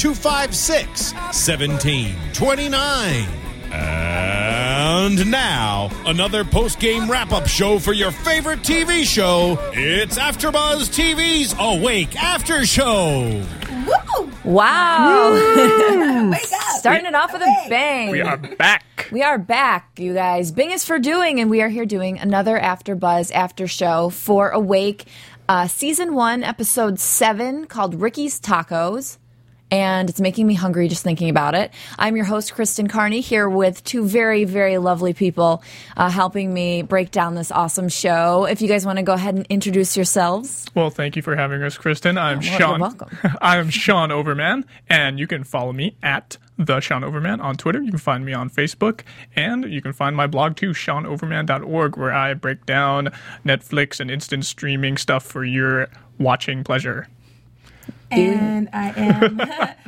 256 1729. And now, another post game wrap up show for your favorite TV show. It's AfterBuzz TV's Awake After Show. Woo! Wow. Starting it off with a bang. We are back. We are back, you guys. Bing is for doing, and we are here doing another After Buzz After Show for Awake, uh, season one, episode seven, called Ricky's Tacos. And it's making me hungry just thinking about it. I'm your host, Kristen Carney, here with two very, very lovely people uh, helping me break down this awesome show. If you guys want to go ahead and introduce yourselves. Well, thank you for having us, Kristen. I'm well, you're Sean. welcome. I'm Sean Overman, and you can follow me at the Sean Overman on Twitter. You can find me on Facebook, and you can find my blog too, SeanOverman.org, where I break down Netflix and instant streaming stuff for your watching pleasure. And I am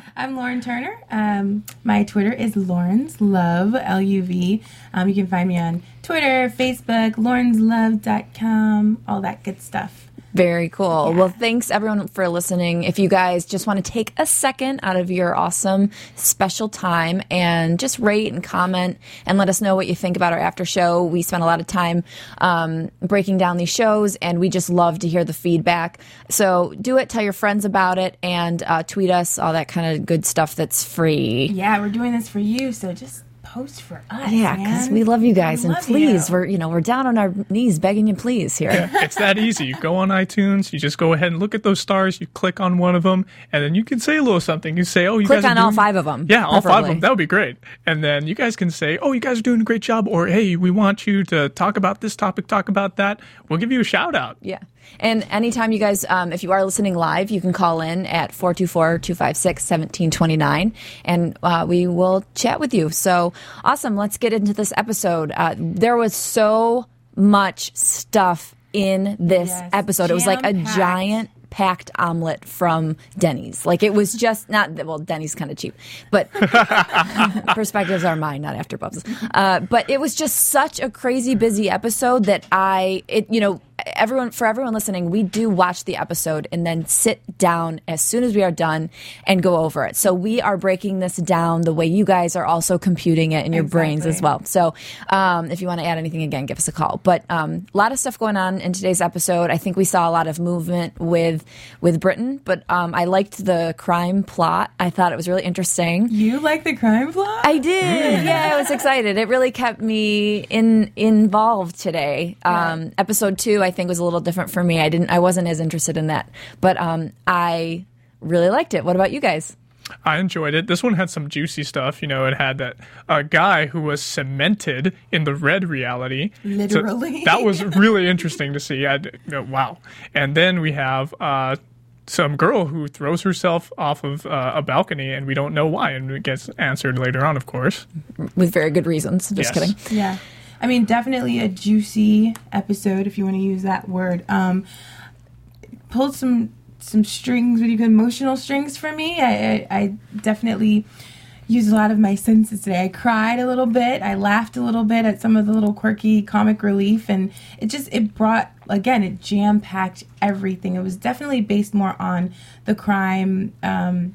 I'm Lauren Turner. Um, my Twitter is Lauren's Love L U V. Um, you can find me on Twitter, Facebook, laurenslove.com, all that good stuff. Very cool. Well, thanks everyone for listening. If you guys just want to take a second out of your awesome special time and just rate and comment and let us know what you think about our after show. We spent a lot of time um, breaking down these shows and we just love to hear the feedback. So do it, tell your friends about it, and uh, tweet us, all that kind of good stuff that's free. Yeah, we're doing this for you, so just post for us. Yeah, because we love you guys, We and please, you. we're you know we're down on our knees begging you, please here. It's that easy. You go on iTunes, you just go ahead and look at those stars, you click on one of them, and then you can say a little something. You say, "Oh, you Click guys are on all five of them." Yeah, all five of them. That would be great. And then you guys can say, "Oh, you guys are doing a great job," or "Hey, we want you to talk about this topic, talk about that." We'll give you a shout out. Yeah. And anytime you guys, um, if you are listening live, you can call in at 424 256 1729 and uh, we will chat with you. So awesome. Let's get into this episode. Uh, there was so much stuff in this Yes, episode. It was like a jam-packed. giant packed omelet from Denny's. Like it was just not well, Denny's kind of cheap, but perspectives are mine, not after bubs. Uh, but it was just such a crazy busy episode that I, it, you know, everyone for everyone listening, we do watch the episode and then sit down as soon as we are done and go over it. So we are breaking this down the way you guys are also computing it in your brains as well. So um, if you want to add anything again, give us a call. But um, a lot of stuff going on in today's episode. I think we saw a lot of movement with with Britten, but um, I liked the crime plot. I thought it was really interesting. You like the crime plot? I did. Yeah, I was excited. It really kept me in involved today. Um, episode two, I think, was a little different for me. I didn't. I wasn't as interested in that, but um, I really liked it. What about you guys? I enjoyed it. This one had some juicy stuff. You know, it had that uh, guy who was cemented in the red reality. So Literally. that was really interesting to see. I, you know, wow. And then we have uh, some girl who throws herself off of uh, a balcony, and we don't know why, and it gets answered later on, of course. With very good reasons. Just Yes. kidding. Yeah. I mean, definitely a juicy episode, if you want to use that word. Um, pulled some some strings, you call emotional strings for me. I, I, I definitely used a lot of my senses today. I cried a little bit. I laughed a little bit at some of the little quirky comic relief, and it just it brought again it jam packed everything. It was definitely based more on the crime. Um,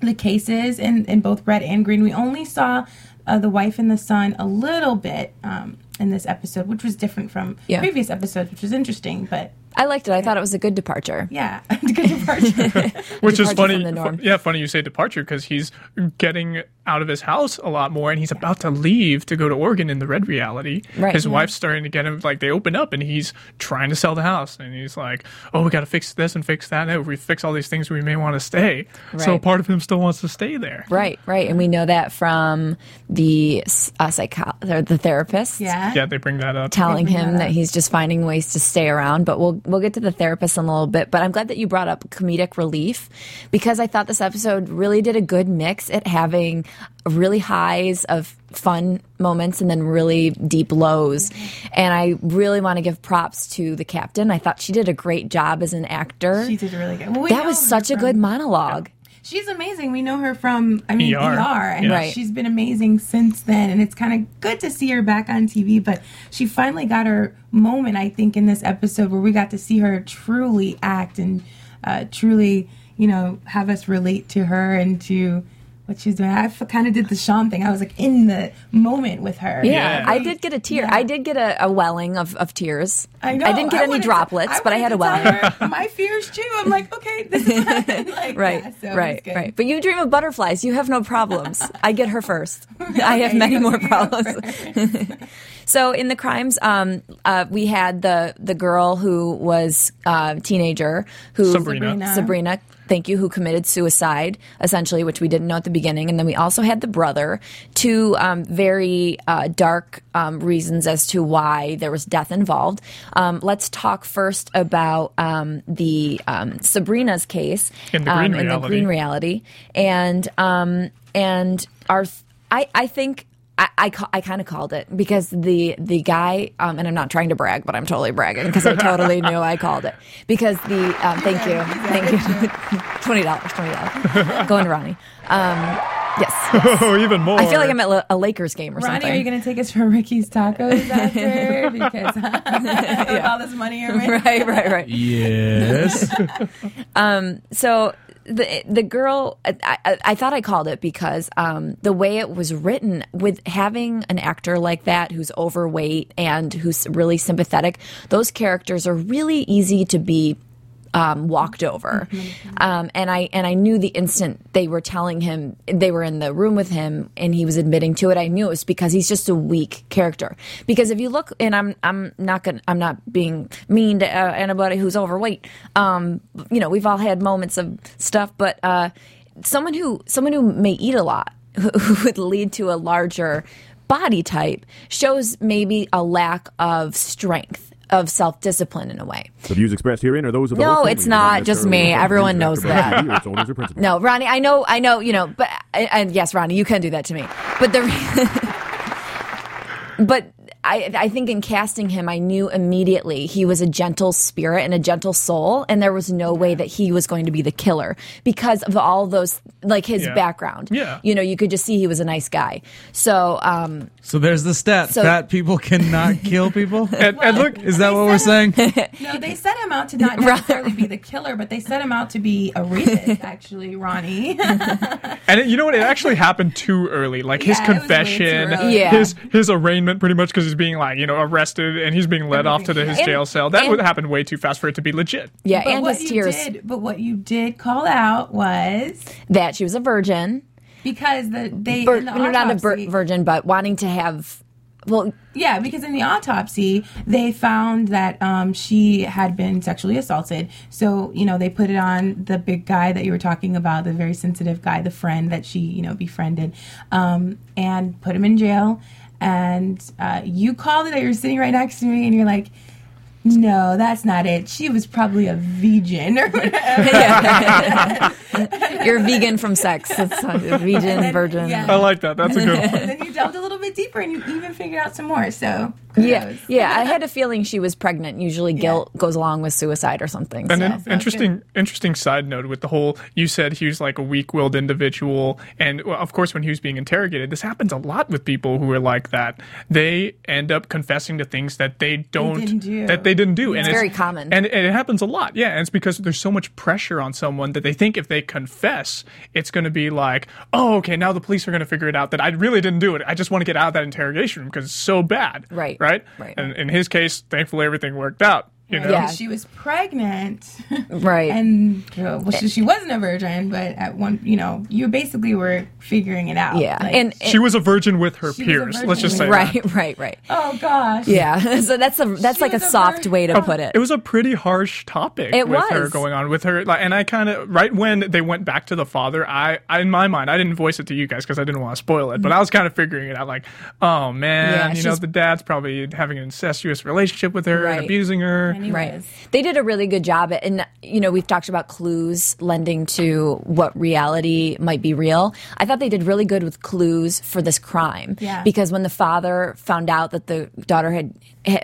the cases in, in both red and green. We only saw uh, the wife and the son a little bit um, in this episode, which was different from Yeah. previous episodes, which was interesting. But I liked it. I thought it was a good departure. Yeah, good departure. Which is funny. from the norm. Yeah, funny you say departure because he's getting out of his house a lot more, and he's about to leave to go to Oregon in the red reality. Right. His Yeah. wife's starting to get him like they open up, and he's trying to sell the house, and he's like, "Oh, we got to fix this and fix that. And if we fix all these things, we may want to stay." So part of him still wants to stay there. Right, right, and we know that from the uh, psycho- the therapist. yeah. Yeah, they bring that up. telling bring him that that he's just finding ways to stay around. But we'll we'll get to the therapist in a little bit. But I'm glad that you brought up comedic relief because I thought this episode really did a good mix at having really highs of fun moments and then really deep lows. And I really want to give props to the captain. I thought she did a great job as an actor. She did really good. Well, we that was such a from- good monologue. She's amazing. We know her from, I mean, ER. ER, and Yeah. Right. she's been amazing since then. And it's kind of good to see her back on TV. But she finally got her moment, I think, in this episode where we got to see her truly act and uh, truly, you know, have us relate to her and to what she's doing. I kind of did the Sean thing. I was like in the moment with her. Yeah, Yeah. I did get a tear. Yeah. I did get a, a welling of, of tears. I know. didn't get any wanted to- droplets, but I had a welling. her my fears too. I'm like, okay, this is like, Right, yeah, so right, good. right. But you dream of butterflies. You have no problems. I get her first. I have many more problems. so in the crimes, um, uh, we had the the girl who was uh, teenager who Sabrina. Sabrina. Sabrina, Thank you, who committed suicide, essentially, which we didn't know at the beginning. And then we also had the brother, two um, very uh, dark um, reasons as to why there was death involved. Um, let's talk first about um, the um, Sabrina's case In the um, green in the reality. green reality, and um, and our I I think. I, I, ca- I kind of called it because the the guy um, and I'm not trying to brag, but I'm totally bragging because I totally knew I called it because the um, thank you thank you twenty dollars twenty dollars going to Ronnie um, yes, yes. Oh, even more. I feel like I'm at a Lakers game or something. Ronnie, something are you going to take us for Ricky's tacos after? Because with all this money you're making. right right right Yes. um, so the the girl I, I, thought I called it because um, the way it was written with having an actor like that who's overweight and who's really sympathetic those characters are really easy to be um, walked over. Um, and I and I knew the instant they were telling him they were in the room with him and he was admitting to it I knew it was because he's just a weak character. Because if you look and I'm I'm not gonna I'm not being mean to uh, anybody who's overweight um, you know we've all had moments of stuff but uh, someone who someone who may eat a lot who would lead to a larger body type shows maybe a lack of strength of self-discipline in a way The views expressed herein are those of the No, it's and not just me. Everyone knows of After Buzz that. TV or its owners or principals. No, Ronnie, I know, I know, you know, but and yes, Ronnie, you can do that to me. But the, but I, I think in casting him, I knew immediately he was a gentle spirit and a gentle soul, and there was no way that he was going to be the killer because of all those, like his Yeah. background. Yeah. you know, you could just see he was a nice guy. So, um, So there's the stat: So- fat people cannot kill people. And, and look, Is that what we're saying? No, they set him out to not necessarily be the killer, but they set him out to be a rapist, actually, Ronnie. And it, you know what? It actually happened too early. Like his Yeah, it was way too confession, early. Yeah. his his arraignment, pretty much because he's being like you know arrested and he's being led off to the, his And- jail cell. That and- would happen way too fast for it to be legit. yeah, but and what his you tears did, but what you did call out was that she was a virgin, because the they Vir- in the no, not a vir- virgin, but wanting to have. Well, Yeah, because in the autopsy, they found that um, she had been sexually assaulted. So, you know, they put it on the big guy that you were talking about, the very sensitive guy, the friend that she, you know, befriended, um, and put him in jail. And uh, you called it that You're sitting right next to me, and you're like, no, that's not it. She was probably a vegan or whatever. You're vegan from sex. That's a vegan, virgin. Yeah. I like that. That's a good one. and then you delved a little bit deeper and you even figured out some more. So, Yeah, yeah. I had a feeling she was pregnant. Usually, guilt goes along with suicide or something. And so. an interesting, interesting side note with the whole. You said he was like a weak-willed individual, and well, of course, when he was being interrogated, this happens a lot with people who are like that. They end up confessing to things that they don't, didn't do. that they didn't do, and It's very common. And, and it happens a lot, yeah. And it's because there's so much pressure on someone that they think if they confess, it's going to be like, oh, okay, now the police are going to figure it out that I really didn't do it. I just want to get out of that interrogation room because it's so bad, Right, Right, right. And in his case, thankfully, everything worked out. You know? Yeah. She was pregnant. Right. and uh, well, she, she wasn't a virgin, but at one, you know, you basically were figuring it out. yeah, Like, and, She was a virgin with her She was a peers. Let's just say her- that. right, right, right. oh gosh, Yeah, so that's a that's She like a a soft vir- way to put it. It was a pretty harsh topic It with her going on with her, like, and I kind of right when they went back to the father, I, I in my mind, I didn't voice it to you guys because I didn't want to spoil it, but I was kind of figuring it out, like, oh man, Yeah, you know, the dad's probably having an incestuous relationship with her Right. and abusing her. Anyways. Right. They did a really good job and you know, we've talked about clues lending to what reality might be real. I thought they did really good with clues for this crime. Yeah. Because when the father found out that the daughter had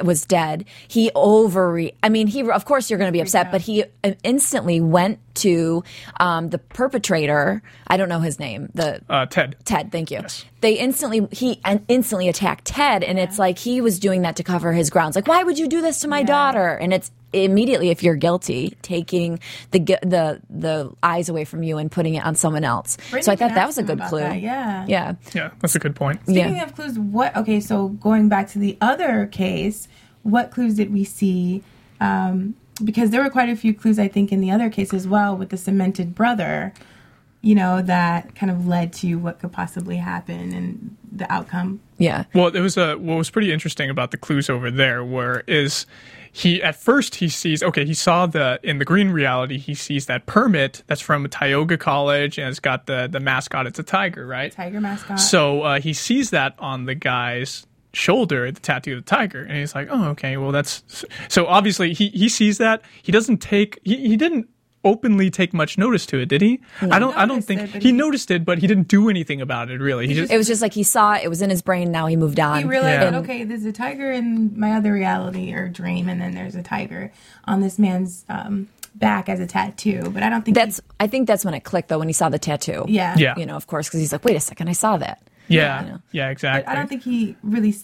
was dead, he over. I mean, he of course you're going to be upset, but he uh, instantly went to um, the perpetrator. I don't know his name. The Uh, Ted. Ted, thank you. They instantly he and instantly attacked Ted, and it's like he was doing that to cover his grounds. Like, why would you do this to my daughter? And it's immediately if you're guilty, taking the the the eyes away from you and putting it on someone else. Brittany so I thought that was a good clue. that, yeah. yeah, Yeah, that's a good point. Speaking Yeah. of clues, what? Okay, so going back to the other case, what clues did we see? Um, because there were quite a few clues, I think, in the other case as well with the cemented brother. You know that kind of led to what could possibly happen and the outcome. yeah. Well, it was a what was pretty interesting about the clues over there were is he at first he sees okay he saw the in the green reality he sees that permit that's from Tioga College and it's got the the mascot it's a tiger right Tiger mascot. so uh, he sees that on the guy's shoulder the tattoo of the tiger and he's like oh okay well that's so obviously he he sees that he doesn't take he, he didn't openly take much notice to it did he i don't i don't think it, he he- noticed it but he didn't do anything about it really he just It was just like he saw it. It was in his brain. Now he moved on. he realized Yeah. okay, there's a tiger in my other reality or dream, and then there's a tiger on this man's um, back as a tattoo. But I don't think he- That's. I think that's when it clicked though when he saw the tattoo. yeah, Yeah. You know, of course, because he's like, wait a second, I saw that. Yeah you know. yeah exactly I don't think he really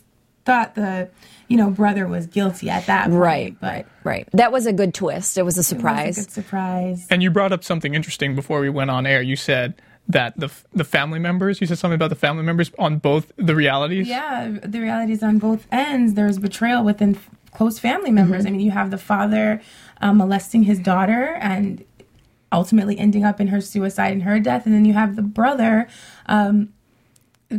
thought the you know brother was guilty at that point. Right. but Right. Right. That was a good twist. It was a it was surprise. a good surprise. And you brought up something interesting before we went on air. You said that the the family members. You said something about the family members on both the realities. Yeah, the realities on both ends. There's betrayal within f- close family members. I mean, you have the father um, molesting his daughter and ultimately ending up in her suicide and her death, and then you have the brother um,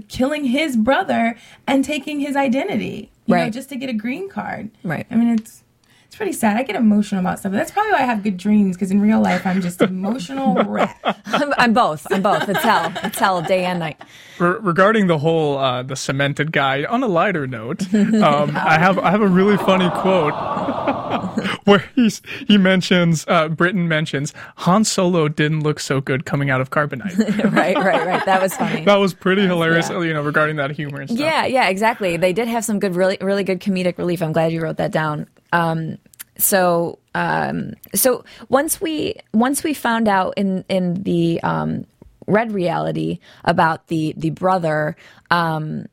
killing his brother and taking his identity, you know, Right. just to get a green card. Right. I mean, it's it's pretty sad. I get emotional about stuff. That's probably why I have good dreams because in real life I'm just emotional wreck. I'm, I'm both. I'm both. It's hell. It's hell day and night. Re- regarding the whole uh, the cemented guy. On a lighter note, um, I have I have a really funny quote where he's he mentions uh, Britten mentions Han Solo didn't look so good coming out of carbonite. right, right, right. That was funny. that was pretty hilarious. Yeah. You know, regarding that humor and stuff. Yeah, yeah, exactly. They did have some good, really, really good comedic relief. I'm glad you wrote that down. Um, so, um, so once we once we found out in in the um, red reality about the the brother, um,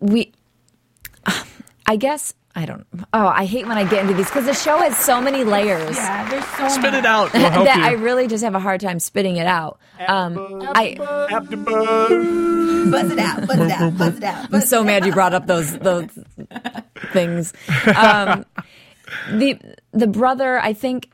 we, I guess. I don't. Oh, I hate when I get into these because the show has so many layers. Yeah, there's so Spit much. it out. We'll help that you. I really just have a hard time spitting it out. Um, I, Buzz it out, buzz it out, buzz it out. I'm so mad you brought up those those things. Um, the the brother, I think,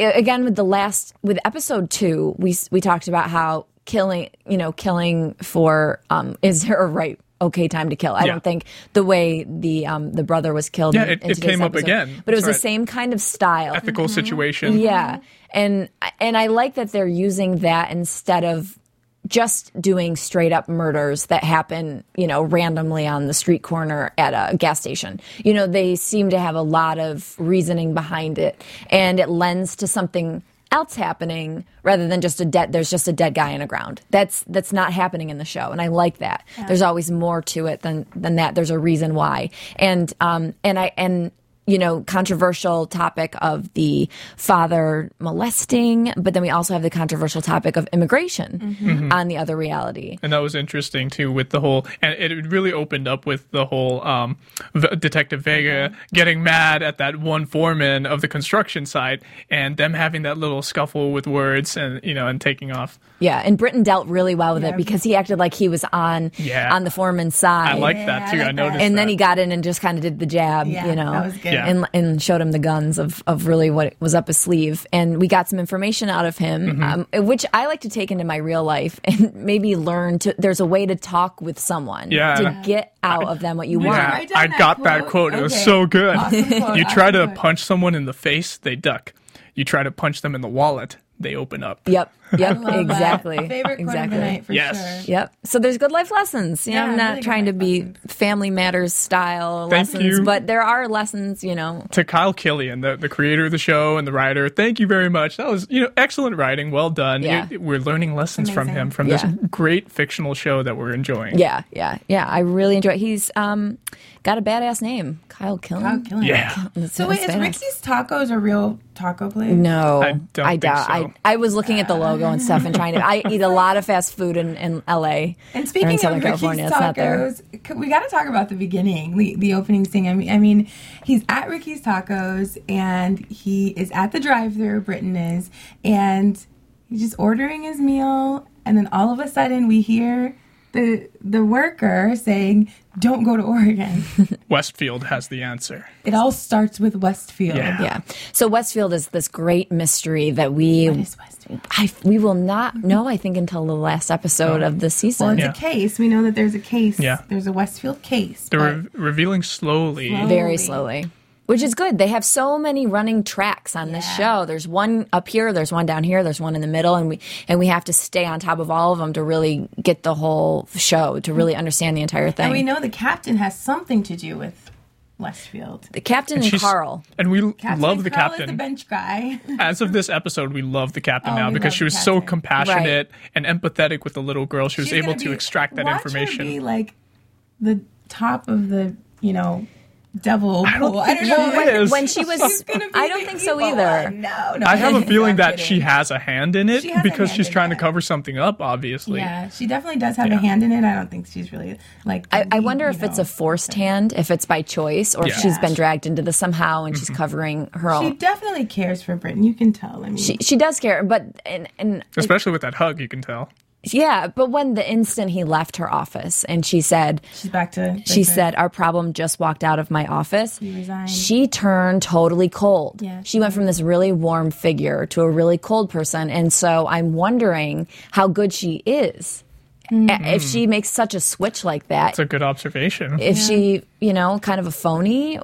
again with the last with episode two, we we talked about how killing, you know, killing for um, is there a right okay time to kill? I Yeah. don't think the way the um, the brother was killed. Yeah, it- it came up again. but it was That's the right. same kind of style. Ethical situation. Yeah, and and I like that they're using that instead of just doing straight up murders that happen, you know, randomly on the street corner at a gas station. You know, they seem to have a lot of reasoning behind it, and it lends to something else happening rather than just a dead there's just a dead guy in the ground. That's that's not happening in the show and i like that. There's always more to it than than that. There's a reason why. And um and i and you know, controversial topic of the father molesting, but then we also have the controversial topic of immigration on the other reality. and that was interesting too with the whole and it really opened up with the whole um, v- detective vega getting mad at that one foreman of the construction site and them having that little scuffle with words and you know and taking off Yeah, and Britten dealt really well with Yeah. it because he acted like he was on Yeah. on the foreman's side. i like Yeah, that too i, like that. noticed and then he got in and just kind of did the jab, Yeah, you know. that was good. Yeah. and and showed him the guns of of really what was up his sleeve, and we got some information out of him, Mm-hmm. um, which I like to take into my real life and maybe learn to. There's a way to talk with someone Yeah. to get out of them what you Would want. Yeah, write I that got that quote? quote. It was so good. Awesome quote, you try awesome to quote. punch someone in the face, they duck. You try to punch them in the wallet, they open up. Yep, yep, Love that. exactly, quote exactly. of the night for Yes. sure. Yep. So there's good life lessons. You know, Yeah, I'm not really trying to be lessons. Family Matters style Thank lessons, you. but there are lessons. You know, to Kyle Killen, the, the creator of the show and the writer, thank you very much. That was, you know, excellent writing. Well done. Yeah. It- we're learning lessons from him from Yeah. this great fictional show that we're enjoying. yeah, yeah, yeah. I really enjoy. It. He's um got a badass name, Kyle Killen. Kyle Killen. Yeah. That's- So wait, is badass. Ricky's Tacos a real taco place? No, I don't think doubt. so. I I was looking at the logo and stuff and trying to. I eat a lot of fast food in, in L.A. And speaking in of Southern Ricky's California, there. Tacos, we got to talk about the beginning, the, the opening scene. I mean, I mean, he's at Ricky's Tacos and he is at the drive-through. Britten is, and he's just ordering his meal, and then all of a sudden we hear the the worker saying, "Don't go to Oregon." Westfield has the answer. it all starts with Westfield. Yeah. Yeah. So Westfield is this great mystery that we What is Westfield? I we will not know. I think until the last episode of the season. Well, it's Yeah. a case. We know that there's a case. Yeah. There's a Westfield case. They're re- revealing slowly. Slow. very slowly. Slowly. Which is good. They have so many running tracks on this show. There's one up here, there's one down here, there's one in the middle, and we and we have to stay on top of all of them to really get the whole show, to really understand the entire thing. and we know the captain has something to do with Westfield. the captain and, She's- Carl. And we Captain love the Carl is captain. the bench guy. As of this episode, we love the captain Oh, now because she the was so captain. compassionate and empathetic with the little girl. She was She's able gonna be- extract that watch her information. be like the top of the, you know, devil I don't think I don't know. she when- is. When she was, be I don't think so either. No, no. I have a feeling I'm that she has a hand in it She because she's in trying to cover something up, obviously. Yeah, she definitely does have Yeah. a hand in it. I don't think she's really like. the I, I wonder you if it's a forced hand, if it's by choice, or if Yeah. she's been dragged into this somehow and she's mm-hmm. covering her She own. definitely cares for Britten. You can tell. I mean, She, she does care, but and and Especially with that hug, you can tell. Yeah, but when the instant he left her office and she said, she's back to. she like, said, "Our problem just walked out of my office." She resigned. She turned totally cold. Yeah, she went from this really warm figure to a really cold person, and so I'm wondering how good she is. A- mm-hmm. If she makes such a switch like that, It's a good observation. if she, you know, kind of a phony,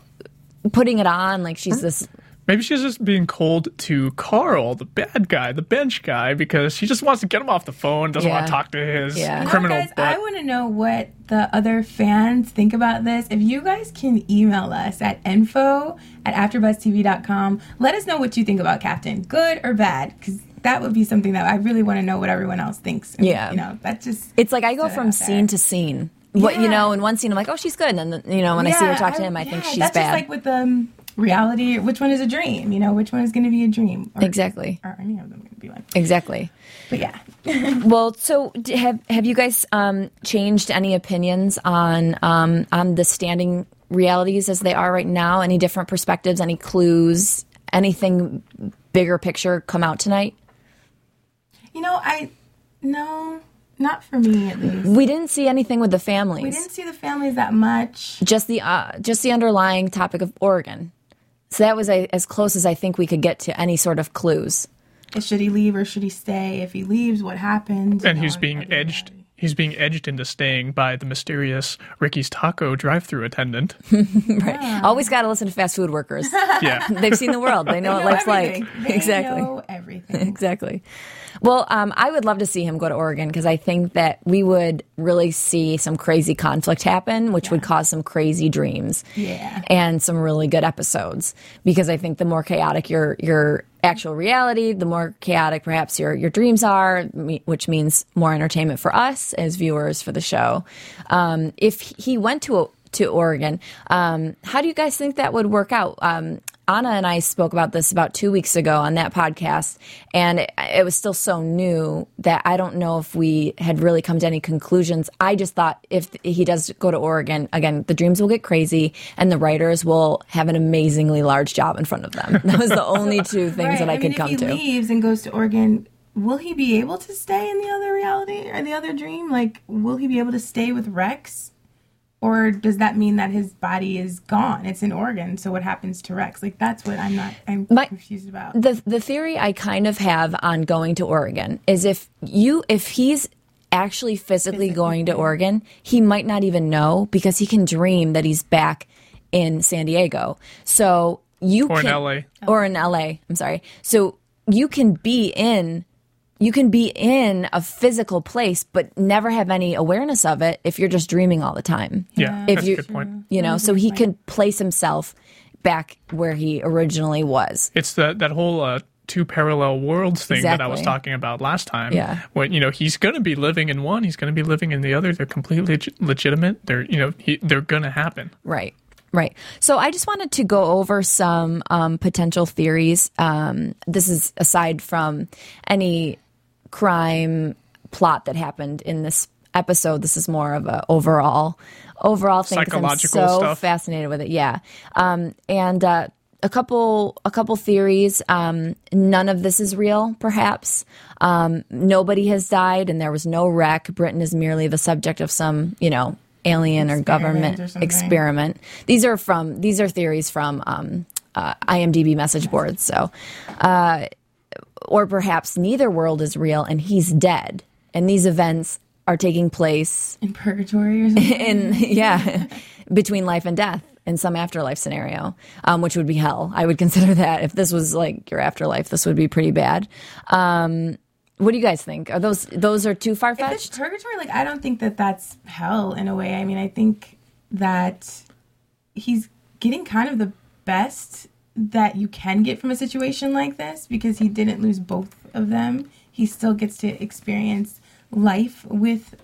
putting it on like she's uh, this. Maybe she's just being cold to Carl, the bad guy, the bench guy, because she just wants to get him off the phone, doesn't want to talk to his Yeah. You know, criminal guys, butt. I want to know what the other fans think about this. If you guys can email us at info at afterbuzztv.com, let us know what you think about Captain, good or bad, because that would be something that I really want to know what everyone else thinks. And, Yeah. you know, that's just. It's like I go from out there. scene to scene. What you know, in one scene I'm like, oh, she's good, and then you know, when I see her talk to him, I think she's that's bad. just like with um, reality. Which one is a dream? You know, which one is going to be a dream? Or, exactly, Or any of them going to be one. exactly. But yeah. Well, so have have you guys um, changed any opinions on um, on the standing realities as they are right now? Any different perspectives? Any clues? Anything bigger picture come out tonight? You know, I. No, not for me at least. We didn't see anything with the families. We didn't see the families that much. just the uh, just the underlying topic of Oregon. So that was a, as close as I think we could get to any sort of clues. Should he leave or should he stay? If he leaves, what happens? and he's being everything. edged. He's being edged into staying by the mysterious Ricky's Taco drive-through attendant. Right. Always got to listen to fast food workers. yeah, They've seen the world. They know They what life's like. They exactly. know everything. Exactly. Well, um, I would love to see him go to Oregon because I think that we would really see some crazy conflict happen, which would cause some crazy dreams. Yeah. And some really good episodes. Because I think the more chaotic your your actual reality, the more chaotic perhaps your your dreams are, which means more entertainment for us as viewers for the show. Um, if he went to to Oregon, um, how do you guys think that would work out? Um, Anna and I spoke about this about two weeks ago on that podcast, and it, it was still so new that I don't know if we had really come to any conclusions. I just thought if he does go to Oregon, again, the dreams will get crazy, and the writers will have an amazingly large job in front of them. That was the only two things Right. that I, mean, could if come he to. leaves and goes to Oregon, will he be able to stay in the other reality or the other dream? Like, will he be able to stay with Rex? Or does that mean that his body is gone? It's an organ. So what happens to Rex? Like that's what I'm not. I'm My- confused about. the the theory I kind of have on going to Oregon is if you if he's actually physically going to Oregon, he might not even know because he can dream that he's back in San Diego. So you Or in LA. or in LA. I'm sorry. So you can be in you can be in a physical place but never have any awareness of it if you're just dreaming all the time. Yeah, If that's you- a good point. You know, so he can place himself back where he originally was. It's the that whole uh, two parallel worlds thing that I was talking about last time. Yeah. When you know he's going to be living in one, he's going to be living in the other. They're completely leg- legitimate. They're you know he, they're going to happen. Right. Right. So I just wanted to go over some um, potential theories. Um, this is aside from any crime plot that happened in this episode. This is more of a overall overall thing. 'cause Psychological I'm so stuff. fascinated with it. Yeah. Um, and uh, a couple a couple theories. Um, none of this is real. Perhaps um, nobody has died, and there was no wreck. Britten is merely the subject of some you know alien or government or experiment. These are from these are theories from um, uh, IMDb message boards. So, uh, or perhaps neither world is real and he's dead, and these events are taking place in purgatory or something. in yeah between life and death in some afterlife scenario, um, which would be hell. I would consider that if this was like your afterlife, this would be pretty bad. Um, what do you guys think? Are those those are too far If it's fetched? purgatory, like I don't think that that's hell in a way. I mean, I think that he's getting kind of the best that you can get from a situation like this because he didn't lose both of them. He still gets to experience life with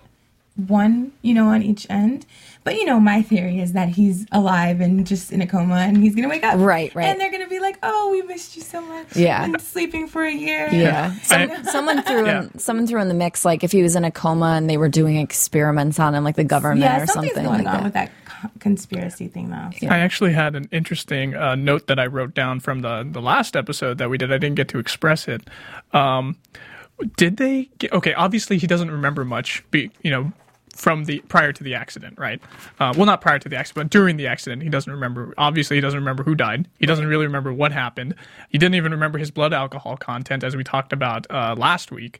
one, you know, on each end. But you know, my theory is that he's alive and just in a coma and he's gonna wake up. Right, right. And they're gonna be like, Oh, we missed you so much. Yeah. And sleeping for a year. Yeah. Some, I- someone threw Yeah. in someone threw in the mix like if he was in a coma and they were doing experiments on him, like the government Yeah, or something's something going like on that. with that co- conspiracy thing though. So. I actually had an interesting uh, note that I wrote down from the the last episode that we did. I didn't get to express it. Um, did they? Get, okay, obviously he doesn't remember much. Be you know from the prior to the accident, right? Uh, well, not prior to the accident, but during the accident, he doesn't remember. Obviously, he doesn't remember who died. He doesn't really remember what happened. He didn't even remember his blood alcohol content, as we talked about uh, last week.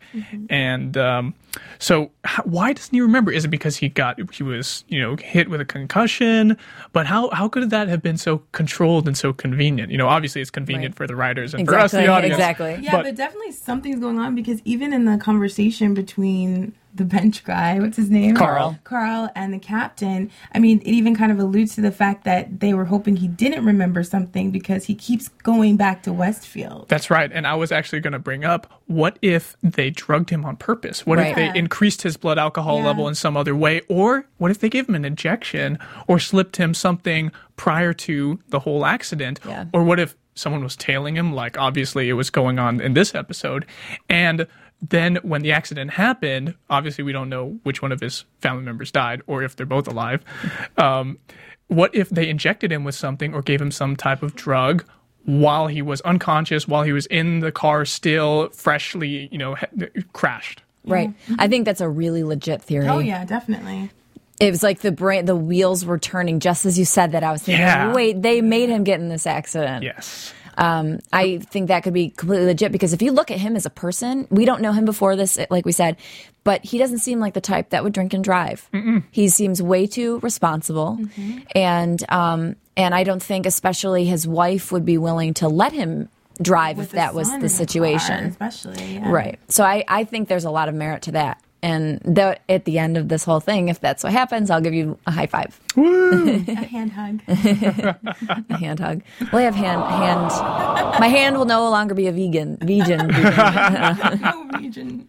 And um, so, h- why doesn't he remember? Is it because he got he was you know hit with a concussion? But how how could that have been so controlled and so convenient? You know, obviously it's convenient Right. for the writers and for us, the audience. Exactly. Yeah, But- but, definitely something's going on because even in the conversation between the bench guy, what's his name? Carl. Carl and the captain. I mean, it even kind of alludes to the fact that they were hoping he didn't remember something because he keeps going back to Westfield. That's right. And I was actually going to bring up what if they drugged him on purpose? What if they increased his blood alcohol Yeah. level in some other way? Or what if they gave him an injection or slipped him something prior to the whole accident? Yeah. Or what if someone was tailing him, like obviously it was going on in this episode? And then when the accident happened, obviously we don't know which one of his family members died or if they're both alive. Um, what if they injected him with something or gave him some type of drug while he was unconscious, while he was in the car, still freshly, you know, he- crashed? Right. I think that's a really legit theory. Oh yeah, definitely. It was like the brain, the wheels were turning just as you said that. I was thinking, Yeah. wait, they made him get in this accident. Yes. Um, I think that could be completely legit because if you look at him as a person, we don't know him before this, like we said, but he doesn't seem like the type that would drink and drive. He seems way too responsible, and um, and I don't think, especially his wife, would be willing to let him drive With if that was the situation. car, especially. Yeah. Right. So I, I think there's a lot of merit to that. And the, at the end of this whole thing, if that's what happens, I'll give you a high five, A hand hug. a hand hug. Well, I have hand hand. My hand will no longer be a vegan. Vegan. vegan. no region.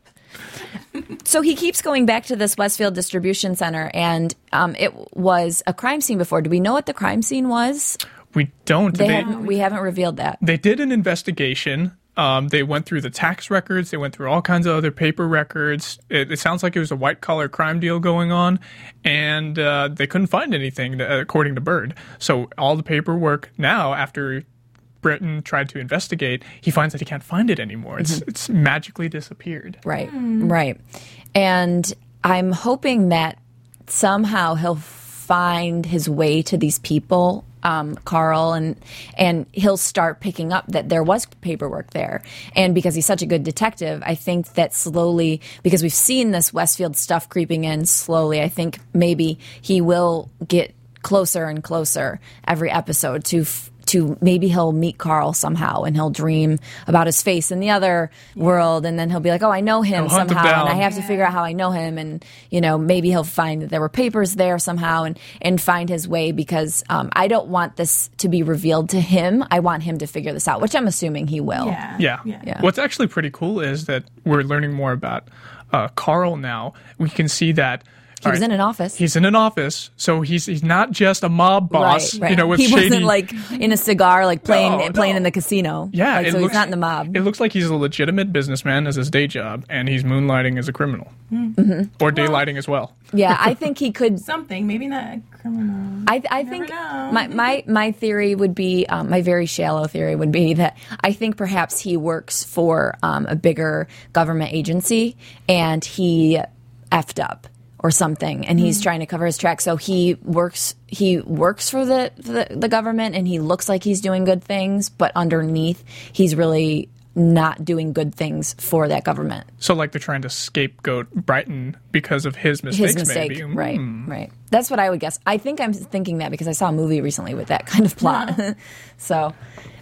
so he keeps going back to this Westfield distribution center, and um, it was a crime scene before. Do we know what the crime scene was? We don't. They They, haven't, we haven't revealed that. they did an investigation. Um, they went through the tax records. They went through all kinds of other paper records. It, it sounds like it was a white collar crime deal going on, and uh, they couldn't find anything, uh, according to Bird. So all the paperwork now, after Britten tried to investigate, he finds that he can't find it anymore. It's it's magically disappeared. Right, right. And I'm hoping that somehow he'll find his way to these people, um, Carl, and and he'll start picking up that there was paperwork there. And because he's such a good detective, I think that slowly, because we've seen this Westfield stuff creeping in slowly, I think maybe he will get closer and closer every episode to. F- to maybe he'll meet Carl somehow and he'll dream about his face in the other world and then he'll be like, Oh, I know him He'll somehow and I down. have to figure out how I know him and you know, maybe he'll find that there were papers there somehow and and find his way because um, I don't want this to be revealed to him. I want him to figure this out, which I'm assuming he will. Yeah. Yeah. Yeah. What's actually pretty cool is that we're learning more about uh, Carl now. We can see that. He was in an office. He's in an office, so he's he's not just a mob boss. right, right. You know, with he shady. wasn't like in a cigar, like playing No, playing no. in the casino. yeah, Like, it so looks, he's not in the mob. It looks like he's a legitimate businessman as his day job, and he's moonlighting as a criminal, Mm-hmm. or daylighting as well. yeah, I think he could Something, maybe not a criminal. I, I think know. my, my my theory would be um, my very shallow theory would be that I think perhaps he works for um, a bigger government agency and he effed up or something and he's trying to cover his tracks. So he works he works for the, the the government and he looks like he's doing good things but underneath he's really not doing good things for that government. So, like, they're trying to scapegoat Brighton because of his mistakes. his mistake maybe. right Hmm. right that's what i would guess. I think i'm thinking that because i saw a movie recently with that kind of plot. So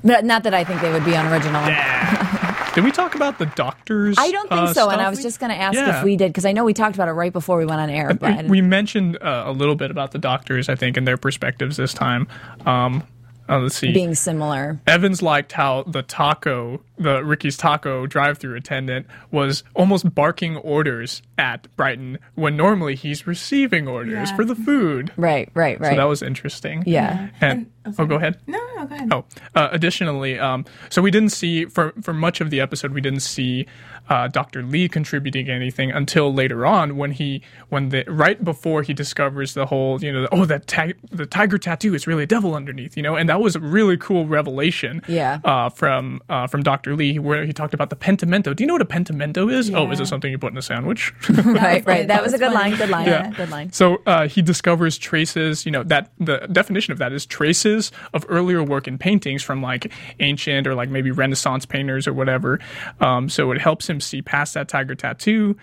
but not that i think they would be unoriginal Did we talk about the doctors? i don't think uh, so and i was just going to ask Yeah. if we did because i know we talked about it right before we went on air but we mentioned uh, a little bit about the doctors, I think, and their perspectives this time. Um, uh, let's see. being similar Evans liked how the taco, the Ricky's taco drive-through attendant, was almost barking orders at Brighton when normally he's receiving orders Yeah. for the food. right right right So that was interesting. yeah And, oh, oh, go ahead. No, no, no, go ahead. Oh, uh, additionally, um, so we didn't see for for much of the episode we didn't see uh, Dr. Lee contributing anything until later on when he when the right before he discovers the whole you know oh that ti- the tiger tattoo is really a devil underneath you know and that was a really cool revelation Yeah. uh, from uh, from Dr. Lee where he talked about the pentimento. Do you know what a pentimento is? Oh, is it something you put in a sandwich? right right that That was a good funny. line good line Yeah. good line So uh, he discovers traces, you know, that the definition of that is traces of earlier work in paintings from like ancient or like maybe Renaissance painters or whatever. Um, so it helps him see past that tiger tattoo.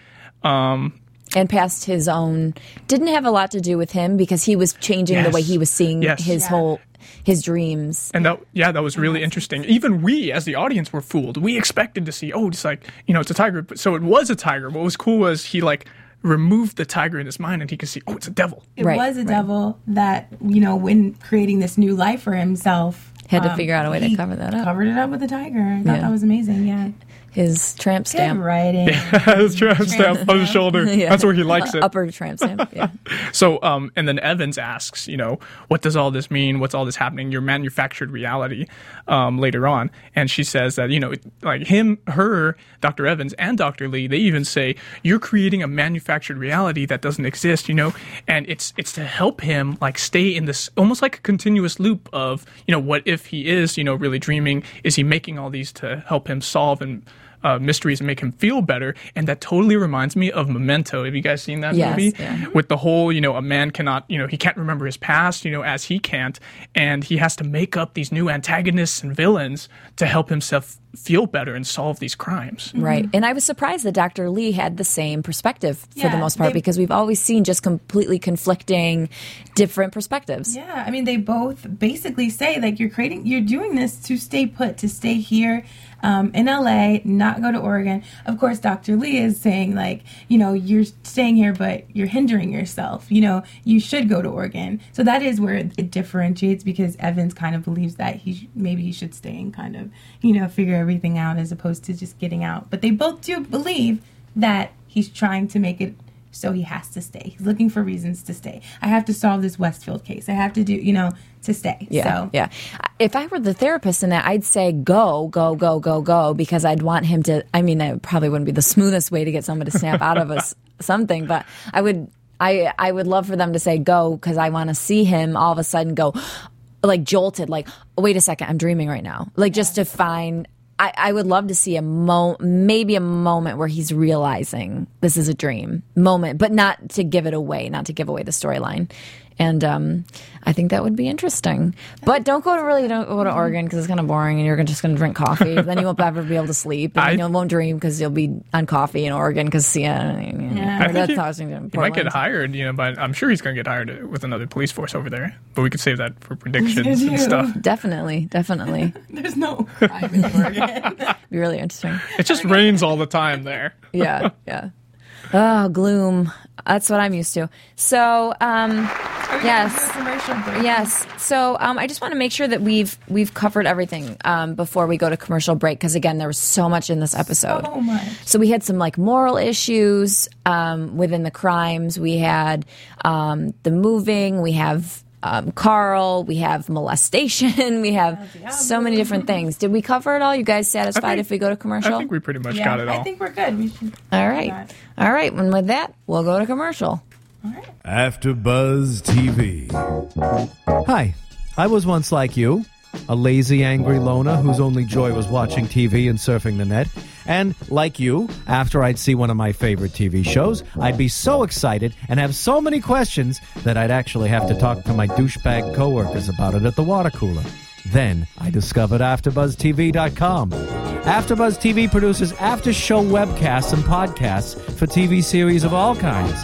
Um, and passed his own didn't have a lot to do with him because he was changing the way he was seeing Yes. his Yeah. whole his dreams and that, yeah, that was really interesting. Even we, as the audience, were fooled. We expected to see, oh, it's like, you know, it's a tiger. But- So it was a tiger. What was cool was he like removed the tiger in his mind and he could see, oh, it's a devil. It Right, was a right. devil that, you know, when creating this new life for himself, um, Had to figure out a way to cover that up. Covered it up with a tiger. I thought Yeah. that was amazing. Yeah. His tramp Good stamp writing. His tramp stamp on his shoulder. Yeah. That's where he likes it. upper tramp stamp yeah So, um, and then Evans asks, you know, what does all this mean? What's all this happening? Your manufactured reality, um, later on. And she says that, you know, like him, her, Dr. Evans, and Dr. Lee, they even say, you're creating a manufactured reality that doesn't exist, you know, and it's, it's to help him, like, stay in this almost like a continuous loop of, you know, what if he is, you know, really dreaming? Is he making all these to help him solve and, uh, mysteries and make him feel better. And that totally reminds me of Memento. Have you guys seen that Yes, movie? yeah. With the whole, you know, a man cannot, you know, he can't remember his past, you know, as he can't. And he has to make up these new antagonists and villains to help himself feel better and solve these crimes. Right. And I was surprised that Dr. Lee had the same perspective for the most part they- because we've always seen just completely conflicting different perspectives. Yeah, I mean, they both basically say like you're creating, you're doing this to stay put, to stay here um, in LA, not go to Oregon. Of course, Dr. Lee is saying like, you know, you're staying here, but you're hindering yourself. You know, you should go to Oregon. So that is where it differentiates because Evans kind of believes that he sh- maybe he should stay and kind of, you know, figure everything out as opposed to just getting out. But they both do believe that he's trying to make it so he has to stay. He's looking for reasons to stay. I have to solve this Westfield case. I have to do, you know, to stay. Yeah, So yeah. If I were the therapist in that, I'd say go, go, go, go, go, because I'd want him to. I mean, that probably wouldn't be the smoothest way to get someone to snap out of us something, but I would, I, I would love for them to say go because I want to see him all of a sudden go, like jolted, like wait a second, I'm dreaming right now, like just to find. I, I would love to see a mo maybe a moment where he's realizing this is a dream moment, but not to give it away, not to give away the storyline. And um, I think that would be interesting. But don't go to really don't go to Oregon because it's kind of boring, and you're just going to drink coffee. then you won't ever be able to sleep, and I- you won't dream because you'll be on coffee in Oregon because yeah, Yeah. or I think that's he, Washington, he might get hired, you know, but I'm sure he's going to get hired with another police force over there. But we could save that for predictions and stuff. Definitely, definitely, There's no crime in Oregon. be really interesting. It just rains all the time there. Yeah, yeah. Oh, gloom. That's what I'm used to. So, um, yes. Yes. So um, I just want to make sure that we've we've covered everything um, before we go to commercial break because again there was so much in this episode. So much. So we had some like moral issues um, within the crimes. We had um, the moving. We have um, Carl. We have molestation. We have so many different things. Did we cover it all? You guys satisfied think- if we go to commercial? I think we pretty much Yeah, got it all. I think we're good. We should. all right. All right. And with that, we'll go to commercial. After Buzz TV. Hi, I was once like you, a lazy, angry loner whose only joy was watching TV and surfing the net. And like you, after I'd see one of my favorite TV shows, I'd be so excited and have so many questions that I'd actually have to talk to my douchebag coworkers about it at the water cooler. Then I discovered AfterBuzzTV.com. AfterBuzz TV produces after-show webcasts and podcasts for TV series of all kinds,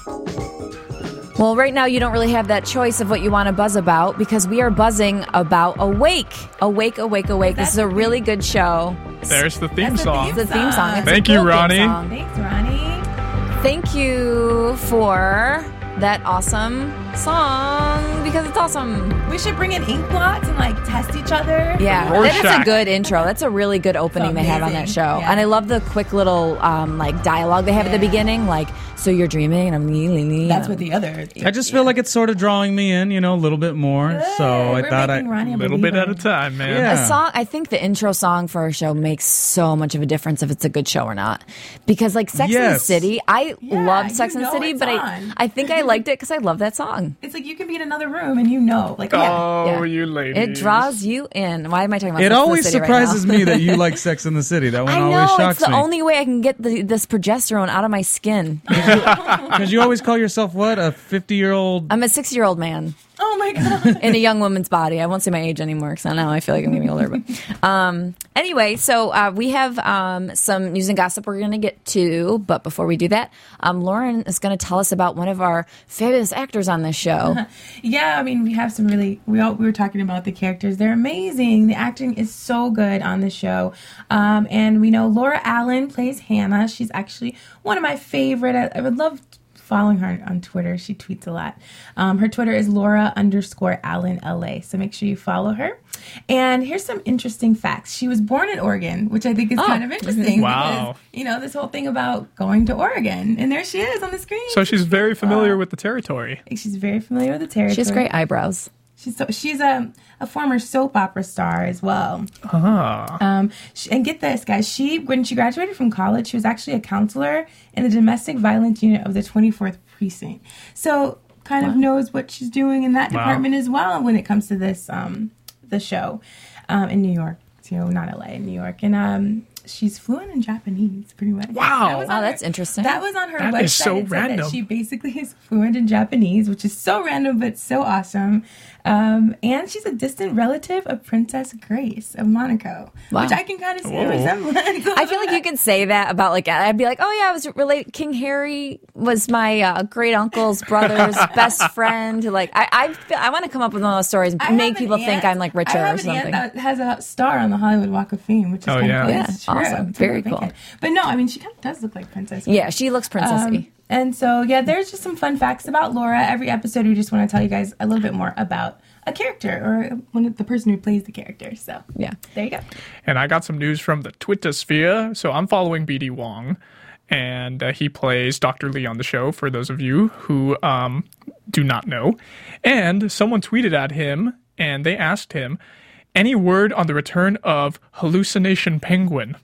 Well, right now you don't really have that choice of what you want to buzz about because we are buzzing about Awake. Awake, Awake, Awake. This is a really good show. There's the theme That's the song. It's a theme song. It's a Thank you, cool theme Ronnie. song. Thanks, Ronnie. Thank you for that awesome song because it's awesome. We should bring in ink blots and like test each other. Yeah, that is a good intro. That's a really good opening they have on that show, Yeah. and I love the quick little um, like dialogue they have at the beginning. Like, so you're dreaming, and I'm. Really. That's what the other. I just feel like it's sort of drawing me in, you know, a little bit more. So I We're thought I. making Ronnie A little bit at a time, man. Yeah. A song, I think the intro song for a show makes so much of a difference if it's a good show or not. Because like Sex and the City, I Yeah, loved Sex and the City, it's but I. I think I liked it because I love that song. It's like you can be in another room and you know, like. Oh, Yeah. you ladies. It draws you in. Why am I talking about It Sex and the always City right surprises now? me that you like Sex in the City. That one I always know shocks it's the me. only way I can get the, this progesterone out of my skin. Because you always call yourself what a fifty-year-old. I'm a six year old man Oh my god. in a young woman's body. I won't say my age anymore because now I feel like I'm getting older. But um, anyway, so uh, we have um, some news and gossip we're going to get to. But before we do that, um, Lauren is going to tell us about one of our fabulous actors on this show. Yeah, I mean, we have some really. We all we were talking about the characters. They're amazing. The acting is so good on the show, um, and we know Laura Allen plays Hannah. She's actually one of my favorite. I, I would love following her on Twitter. She tweets a lot. Um, her Twitter is Laura underscore Allen LA. So make sure you follow her. And here's some interesting facts. She was born in Oregon, which I think is kind of interesting. Wow. Because, you know, this whole thing about going to Oregon. And there she is on the screen. So she's very familiar with the territory. She's very familiar with the territory. She has great eyebrows. She's so, she's a a former soap opera star as well. Ah. Um, she, and get this, guys. She when she graduated from college, she was actually a counselor in the domestic violence unit of the 24th precinct. So kind of knows what she's doing in that Wow. department as well when it comes to this um the show um, in New York. So not LA, in New York, and um. She's fluent in Japanese, pretty much. Wow. That Wow, on that's her- interesting. That was on her That website. is so It said that random. She basically is fluent in Japanese, which is so random but so awesome. Um, and she's a distant relative of Princess Grace of Monaco, Wow. which I can kind of see Whoa. a resemblance. I feel like you could say that about like I'd be like, oh yeah, I was related. King Harry was my uh, great uncle's brother's best friend. Like I, I, feel, I want to come up with one of those stories, I make have an people think aunt- I'm like richer I have or an something. Aunt that has a star on the Hollywood Walk of Fame, which is Oh, kind yeah. of cool. Yeah, It's awesome. Very cool. But no, I mean, she kind of does look like Princess. Grace. yeah, she looks princessy. Um, and so, yeah, there's just some fun facts about Laura. Every episode, we just want to tell you guys a little bit more about a character or one of the person who plays the character. So Yeah. there you go. And I got some news from the Twitter sphere. So I'm following BD Wong, and uh, he plays Dr. Lee on the show, for those of you who um, do not know. And someone tweeted at him, and they asked him, any word on the return of Hallucination Penguin?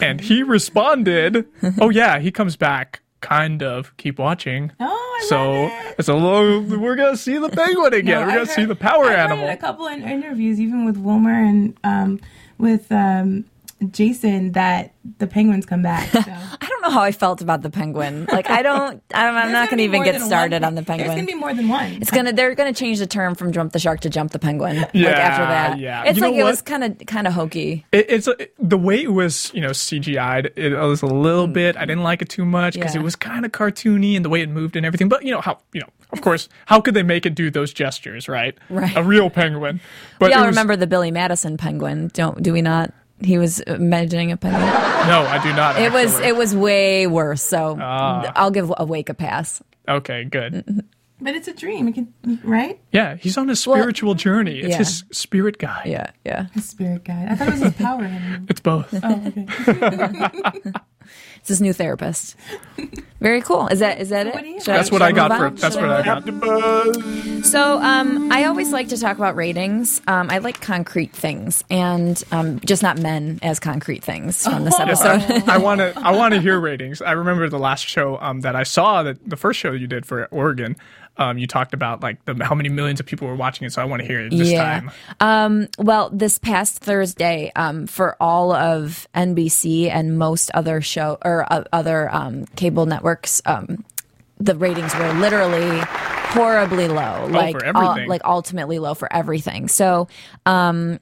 And he responded, oh, yeah, he comes back. Kind of. Keep watching. Oh, I so it. it's a little. We're gonna see the penguin again. No, we're gonna see the power I've animal. Heard a couple in interviews, even with Wilmer and um, with um, Jason, that the penguins come back. So. I don't know how I felt about the penguin. Like I don't. I'm, I'm not going to even get started on the There's penguin. gonna be more than one. It's gonna. They're gonna change the term from "jump the shark" to "jump the penguin." Yeah, like after that, yeah. It's You like it was kind of kind of hokey. It, it's a, the way it was, you know, CGI'd. It was a little bit. I didn't like it too much because Mm. Yeah. it was kind of cartoony and the way it moved and everything. But you know how, you know, of course, how could they make it do those gestures, right? Right. A real penguin. But we all was- remember the Billy Madison penguin, don't do we not? He was imagining a penguin. No, I do not. It was it was way worse. So Ah. I'll give Awake a pass. okay. Good. but it's a dream. It can, right? Yeah, he's on a spiritual journey. It's yeah. his spirit guide. Yeah, yeah. His spirit guide. I thought it was his power. It's both. Oh, okay. It's his new therapist. Very cool. Is that is that what do you it? have? That's what should I got for. That's Should what I move got. So um, I always like to talk about ratings. Um, I like concrete things, and um, just not men as concrete things from this Yes, episode. I want to. I want to hear ratings. I remember the last show um, that I saw that the first show you did for Oregon. Um, you talked about like the, how many millions of people were watching it. So I want to hear it this Yeah. time. Um, well, this past Thursday, um, for all of NBC and most other show or uh, other um, cable networks, um, the ratings were literally horribly low. like Oh, for ul- everything. like ultimately low for everything. So. Um,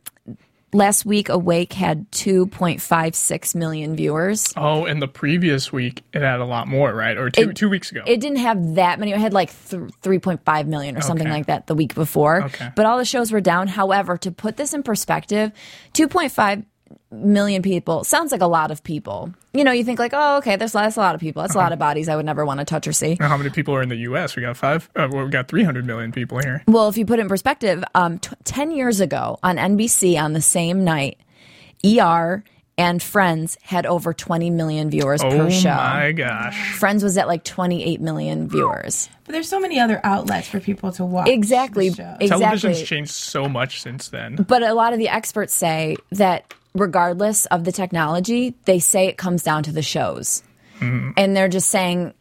Last week, Awake had 2.56 million viewers. Oh, and the previous week it had a lot more, right? Or two It- two weeks ago. It didn't have that many. It had like th- 3.5 million or something Okay. like that the week before. Okay. But all the shows were down. However, to put this in perspective, 2.5 million people sounds like a lot of people. You know, you think like, oh, okay, there's that's a lot of people. That's a lot of bodies I would never want to touch or see. Now, how many people are in the U.S.? We got five. Uh, well, we got three hundred million people here. Well, if you put it in perspective, um, t- 10 years ago on NBC on the same night, ER and Friends had over 20 million viewers Oh per show. Oh my gosh! Friends was at like 28 million viewers. But there's so many other outlets for people to watch. Exactly. the show. Exactly. Television's changed so much since then. But a lot of the experts say that regardless of the technology, they say it comes down to the shows. And they're just saying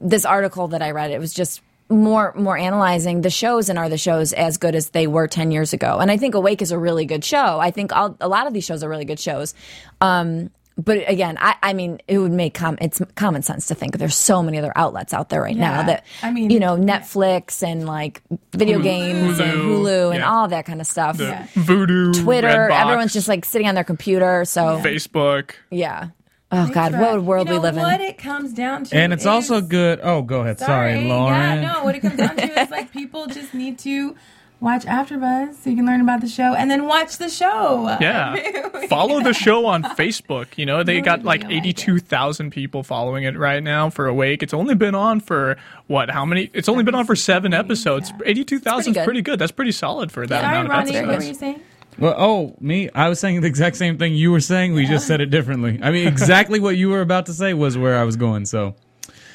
this article that I read, it was just more more analyzing the shows and are the shows as good as they were 10 years ago. And I think Awake is a really good show. I think all, a lot of these shows are really good shows. Um, but again, I, I mean, it would make com- it's common sense to think there's so many other outlets out there right now that I mean- you know Netflix and like video games and Hulu. Hulu and all that kind of stuff. The Yeah. Vudu, Twitter, Redbox, everyone's just like sitting on their computer. So Facebook, yeah. Facebook. Oh God, what would world you know, we live in? What it comes down to, And it's is- also good. Oh, go ahead. Sorry, Lauren. Yeah, no. What it comes down to is like people just need to watch AfterBuzz so you can learn about the show, and then watch the show. Yeah. Follow the show on Facebook. You know, they No got like deal, I 82,000 people following it right now for Awake. It's only been on for what? How many? It's only been on for seven episodes. 82,000 is pretty good. That's pretty solid for that Sorry, amount of Ronnie. What were you saying? Well, oh, me? I was saying the exact same thing you were saying. We just said it differently. I mean, exactly what you were about to say was where I was going. So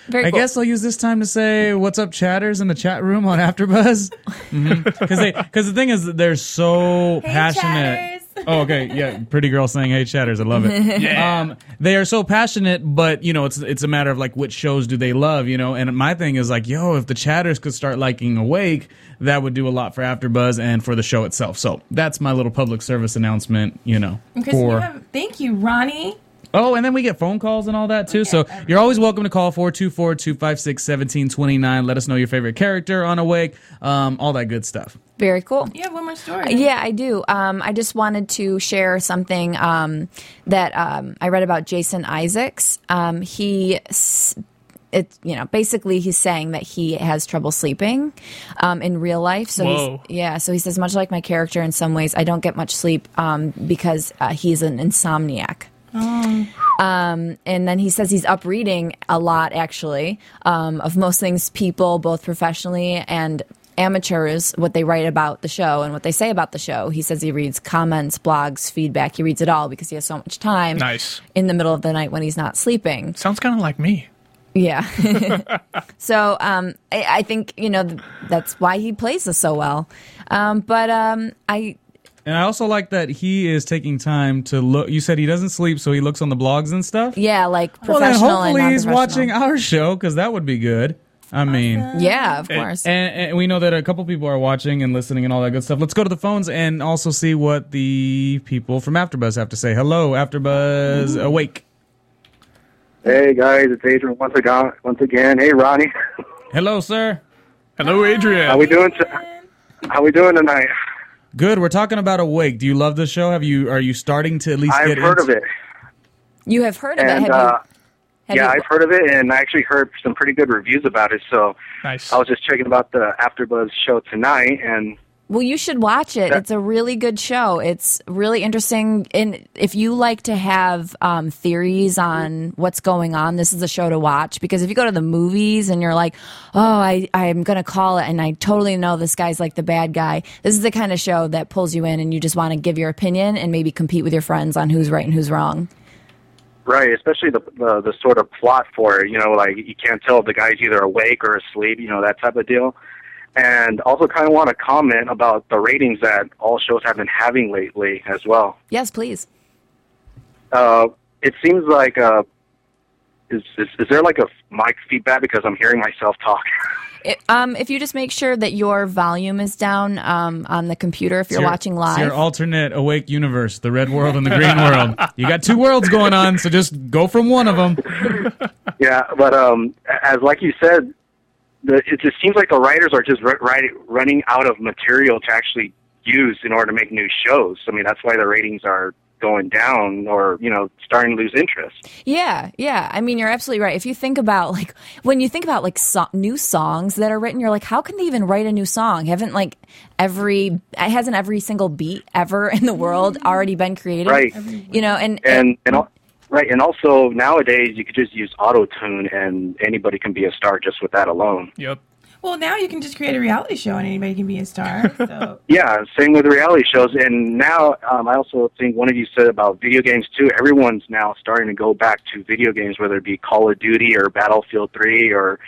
Very I cool. guess I'll use this time to say what's up, chatters in the chat room on AfterBuzz. Because because the thing is, that they're so Hey, passionate. chatters. Oh, okay, yeah, pretty girl saying "Hey, chatters," I love it. Yeah. Um, they are so passionate, but you know, it's it's a matter of like which shows do they love, you know. And my thing is like, yo, if the chatters could start liking Awake, that would do a lot for AfterBuzz and for the show itself. So that's my little public service announcement, you know. Because for you have, thank you, Ronnie. Oh, and then we get phone calls and all that too. So you're always welcome to call 424 256 1729. Let us know your favorite character on Awake, um, all that good stuff. Very cool. You have one more story. Yeah, I do. Um, I just wanted to share something um, that um, I read about Jason Isaacs. Um, he. s- It you know basically he's saying that he has trouble sleeping um, in real life. So Whoa. he's yeah. So he says much like my character in some ways, I don't get much sleep um, because uh, he's an insomniac. Um, and then he says he's up reading a lot, actually, um, of most things, people, both professionally and amateurs what they write about the show and what they say about the show. He says he reads comments, blogs, feedback. He reads it all because he has so much time. Nice. In the middle of the night when he's not sleeping. Sounds kind of like me. Yeah. so um, I, I think you know th- that's why he plays this so well. Um, but um, I And I also like that he is taking time to look. You said he doesn't sleep, so he looks on the blogs and stuff. yeah like professional. Well, then hopefully and he's watching our show because that would be good. I mean, Yeah, of course. and, and we know that a couple people are watching and listening and all that good stuff. Let's go to the phones and also see what the people from AfterBuzz have to say. Hello, AfterBuzz Awake. Hey guys, it's Adrian once again. Once again, hey Ronnie, Hello, sir. Hello, Adrian. how we doing? T- how we doing tonight? Good. We're talking about Awake. Do you love the show? Have you? Are you starting to at least I've get heard of it, you have heard of it? Have uh, you? Have yeah, you, I've heard of it, and I actually heard some pretty good reviews about it. So nice. I was just checking about the AfterBuzz show tonight, and Well, you should watch it. It's a really good show. It's really interesting. And if you like to have um, theories on what's going on, this is a show to watch. Because if you go to the movies and you're like, oh, I, I'm going to call it and I totally know this guy's like the bad guy, this is the kind of show that pulls you in and you just want to give your opinion and maybe compete with your friends on who's right and who's wrong. right, especially the, the the sort of plot for it. You know, like you can't tell if the guy's either awake or asleep. You know, that type of deal. And also, kind of want to comment about the ratings that all shows have been having lately as well. Yes, please. Uh, it seems like uh, is, is is there like a mic feedback because I'm hearing myself talk? It, um, if you just make sure that your volume is down um, on the computer if you're your- watching live. your alternate awake universe, the red world and the green world. You got two worlds going on, so just go from one of them. Yeah, but um, as like you said, the, it just seems like the writers are just ru- writing, running out of material to actually use in order to make new shows. I mean, that's why the ratings are going down, or you know, starting to lose interest. Yeah, yeah. I mean, you're absolutely right. If you think about like when you think about like so- new songs that are written, you're like, how can they even write a new song? Haven't like every hasn't every single beat ever in the world mm-hmm. already been created? Right. You know, and, And and al- right, and also nowadays you could just use auto tune, and anybody can be a star just with that alone. Yep. Well, now you can just create a reality show and anybody can be a star. So Yeah, same with reality shows. And now, um, I also think one of you said about video games too. Everyone's now starting to go back to video games, whether it be Call of Duty or Battlefield 3 or,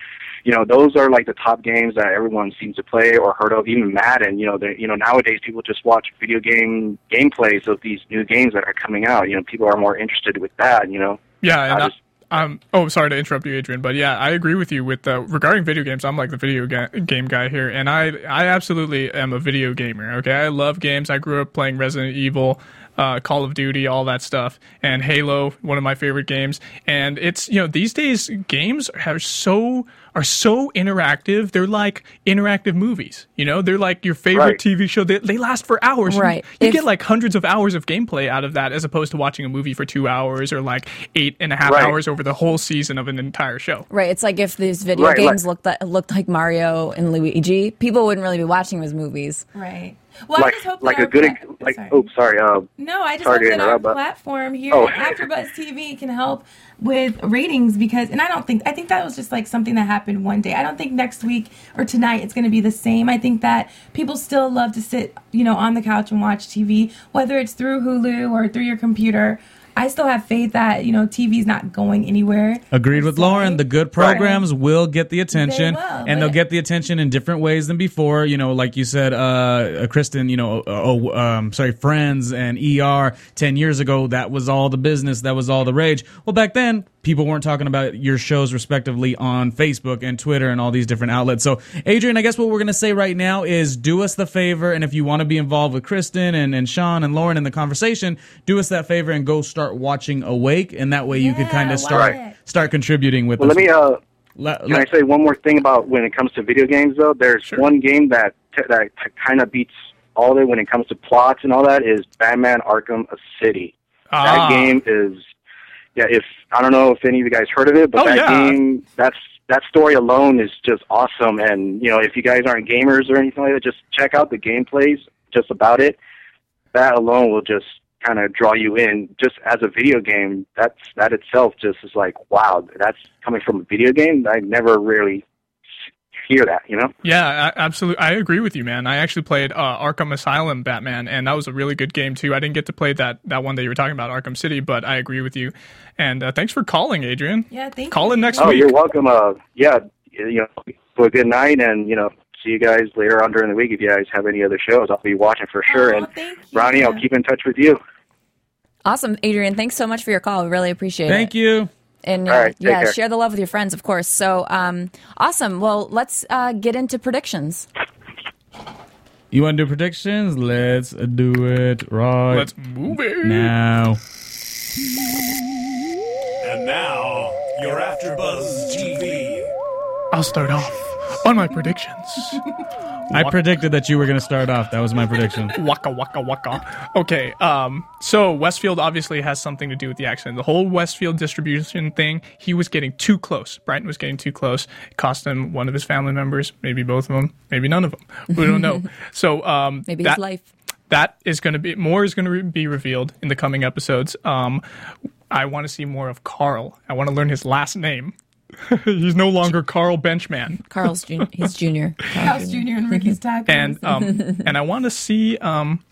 you know, those are like the top games that everyone seems to play or heard of. Even Madden, you know, you know, nowadays people just watch video game gameplays of these new games that are coming out. You know, people are more interested with that. You know. Yeah, and I I, just- um, oh, sorry to interrupt you, Adrian, but yeah, I agree with you with uh, regarding video games. I'm like the video ga- game guy here, and I I absolutely am a video gamer. Okay, I love games. I grew up playing Resident Evil, uh, Call of Duty, all that stuff, and Halo, one of my favorite games. And it's you know these days games are so are so interactive. They're like interactive movies. You know, they're like your favorite Right. TV show. They, they last for hours. You- Right. You, If- get like hundreds of hours of gameplay out of that, as opposed to watching a movie for two hours or like eight and a half Right. hours over the whole season of an entire show. right, it's like if these video Right, games like- looked like, looked like Mario and Luigi, people wouldn't really be watching those movies. right. Well, I like just hope like that a good pla- ex- like sorry. oh sorry uh No, I just hope that our but- platform here Oh. AfterBuzz TV can help with ratings because, and I don't think I think that was just like something that happened one day. I don't think next week or tonight it's going to be the same. I think that people still love to sit, you know, on the couch and watch TV, whether it's through Hulu or through your computer. I still have faith that you know TV's not going anywhere. Agreed with se. Lauren. The good programs will get the attention, will, and they'll get the attention in different ways than before. You know, like you said, uh, uh, Kristen. You know, oh, um, sorry, Friends and ER. Ten years ago, that was all the business. That was all the rage. Well, back then, people weren't talking about your shows respectively on Facebook and Twitter and all these different outlets. So, Adrian, I guess what we're gonna say right now is do us the favor, and if you want to be involved with Kristen and, and Sean and Lauren in the conversation, do us that favor and go start watching Awake, and that way you could kind of start it. start contributing with. well us. let me uh Le- Can le- I say one more thing about when it comes to video games though? There's Sure. one game that that kind of beats all of it when it comes to plots and all that is Batman Arkham City. Ah. That game is yeah. If I don't know if any of you guys heard of it, but Oh, that yeah. game that's that story alone is just awesome. And you know, if you guys aren't gamers or anything like that, just check out the gameplays just about it. That alone will just kind of draw you in. Just as a video game, that's that itself just is like wow. That's coming from a video game. I never really hear that. You know. Yeah, absolutely. I agree with you, man. I actually played uh, Arkham Asylum Batman, and that was a really good game too. I didn't get to play that that one that you were talking about, Arkham City, but I agree with you. And uh, thanks for calling, Adrian. Yeah, thank Call you. in next Oh, week. Oh, you're welcome. Uh, yeah, you know, for a good night, and you know, see you guys later on during the week. If you guys have any other shows, I'll be watching for sure. Oh, and thank you. Ronnie, I'll keep in touch with you. Awesome, Adrian. Thanks so much for your call. We really appreciate it. Thank you. And uh, All right, yeah, care. share the love with your friends, of course. So um, awesome. Well, let's uh, get into predictions. You want to do predictions? Let's do it right Let's move it. now. And now, your AfterBuzz TV. I'll start off on my predictions. I predicted that you were going to start off. That was my prediction. waka waka waka. Okay, um, so Westfield obviously has something to do with the accident. The whole Westfield distribution thing, he was getting too close. Britten was getting too close. It cost him one of his family members, maybe both of them, maybe none of them. We don't know. So um, Maybe that, his life. that is going to be more is going to be revealed in the coming episodes. Um, I want to see more of Carl. I want to learn his last name. He's no longer Carl Benchman. Carl's jun- he's junior. House Jr. and Ricky's tacos. and um, and I want to see um,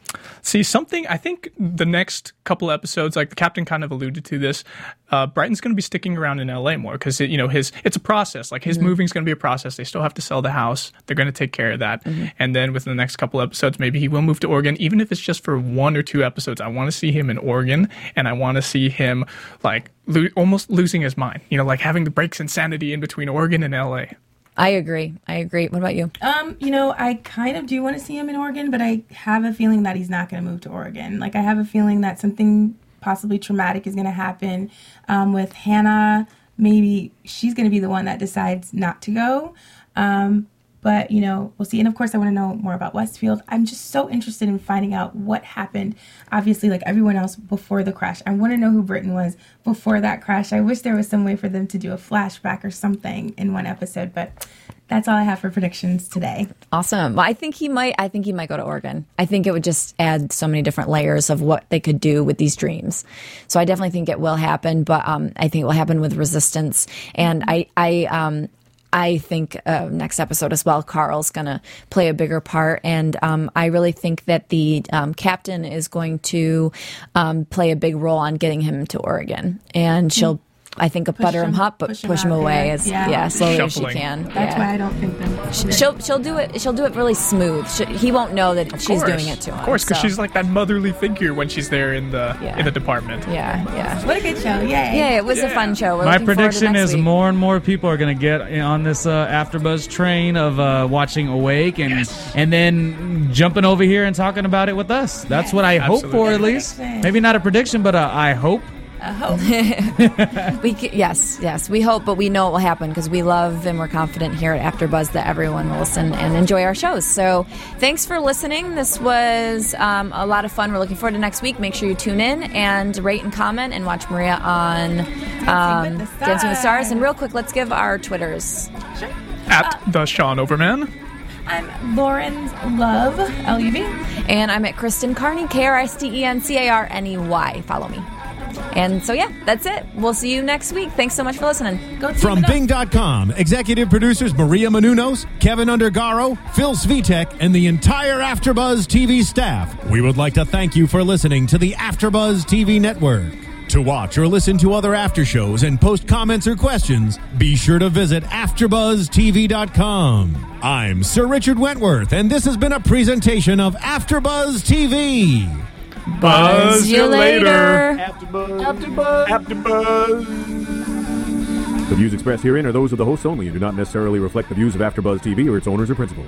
see something. I think the next couple episodes, like the captain kind of alluded to this, uh, Britten's going to be sticking around in L.A. more because you know his it's a process. Like his moving's going to be a process. They still have to sell the house. They're going to take care of that, and then within the next couple episodes, maybe he will move to Oregon, even if it's just for one or two episodes. I want to see him in Oregon, and I want to see him like lo- almost losing his mind. You know, like having the breaks insanity in between Oregon and L.A. I agree. I agree. What about you? Um, you know, I kind of do want to see him in Oregon, but I have a feeling that he's not going to move to Oregon. Like, I have a feeling that something possibly traumatic is going to happen um, with Hannah. Maybe she's going to be the one that decides not to go. Um, but, you know, we'll see. And of course, I want to know more about Westfield. I'm just so interested in finding out what happened, obviously, like everyone else before the crash. I want to know who Britten was before that crash. I wish there was some way for them to do a flashback or something in one episode, but that's all I have for predictions today. Awesome. Well, I think he might. I think he might go to Oregon. I think it would just add so many different layers of what they could do with these dreams. So I definitely think it will happen, but um, I think it will happen with resistance. And I, I, um, I think uh, next episode as well, Carl's going to play a bigger part, and um, I really think that the um, captain is going to um, play a big role on getting him to Oregon, and she'll. I think butter him, him- up, but push push him him, away there. as Yeah. yeah, slowly as she can. That's yeah. why I don't think them. She'll she'll do it. She'll do it really smooth. She, he won't know that she's course. doing it to him. Of course, because so. she's like that motherly figure when she's there in the Yeah. in the department. yeah, yeah, What a good show! Yay! yeah. It was a fun show. We're My looking to prediction is week. more and more people are going to get on this uh, AfterBuzz train of uh, watching Awake and and then jumping over here and talking about it with us. That's what I hope for, at least. Maybe not a prediction, but uh, I hope. I hope. We c- yes, yes. We hope, but we know it will happen because we love and we're confident here at AfterBuzz that everyone will listen and enjoy our shows. So, thanks for listening. This was um, a lot of fun. We're looking forward to next week. Make sure you tune in and rate and comment and watch Maria on um, with the Dancing with Stars. Stars. And real quick, let's give our Twitters. At the Sean Overman. I'm Lauren's Love L U V. And I'm at Kristen Carney, K R I S T E N C A R N E Y. Follow me. And so, yeah, that's it. We'll see you next week. Thanks so much for listening. Go team From. Bing.com, executive producers Maria Menounos, Kevin Undergaro, Phil Svitek, and the entire Afterbuzz TV staff. We would like to thank you for listening to the Afterbuzz TV network. To watch or listen to other after shows and post comments or questions, be sure to visit AfterBuzzTV.com. I'm Sir Richard Wentworth, and this has been a presentation of Afterbuzz TV. Buzz See you later. After buzz. After buzz. The views expressed herein are those of the hosts only and do not necessarily reflect the views of AfterBuzz TV or its owners or principals.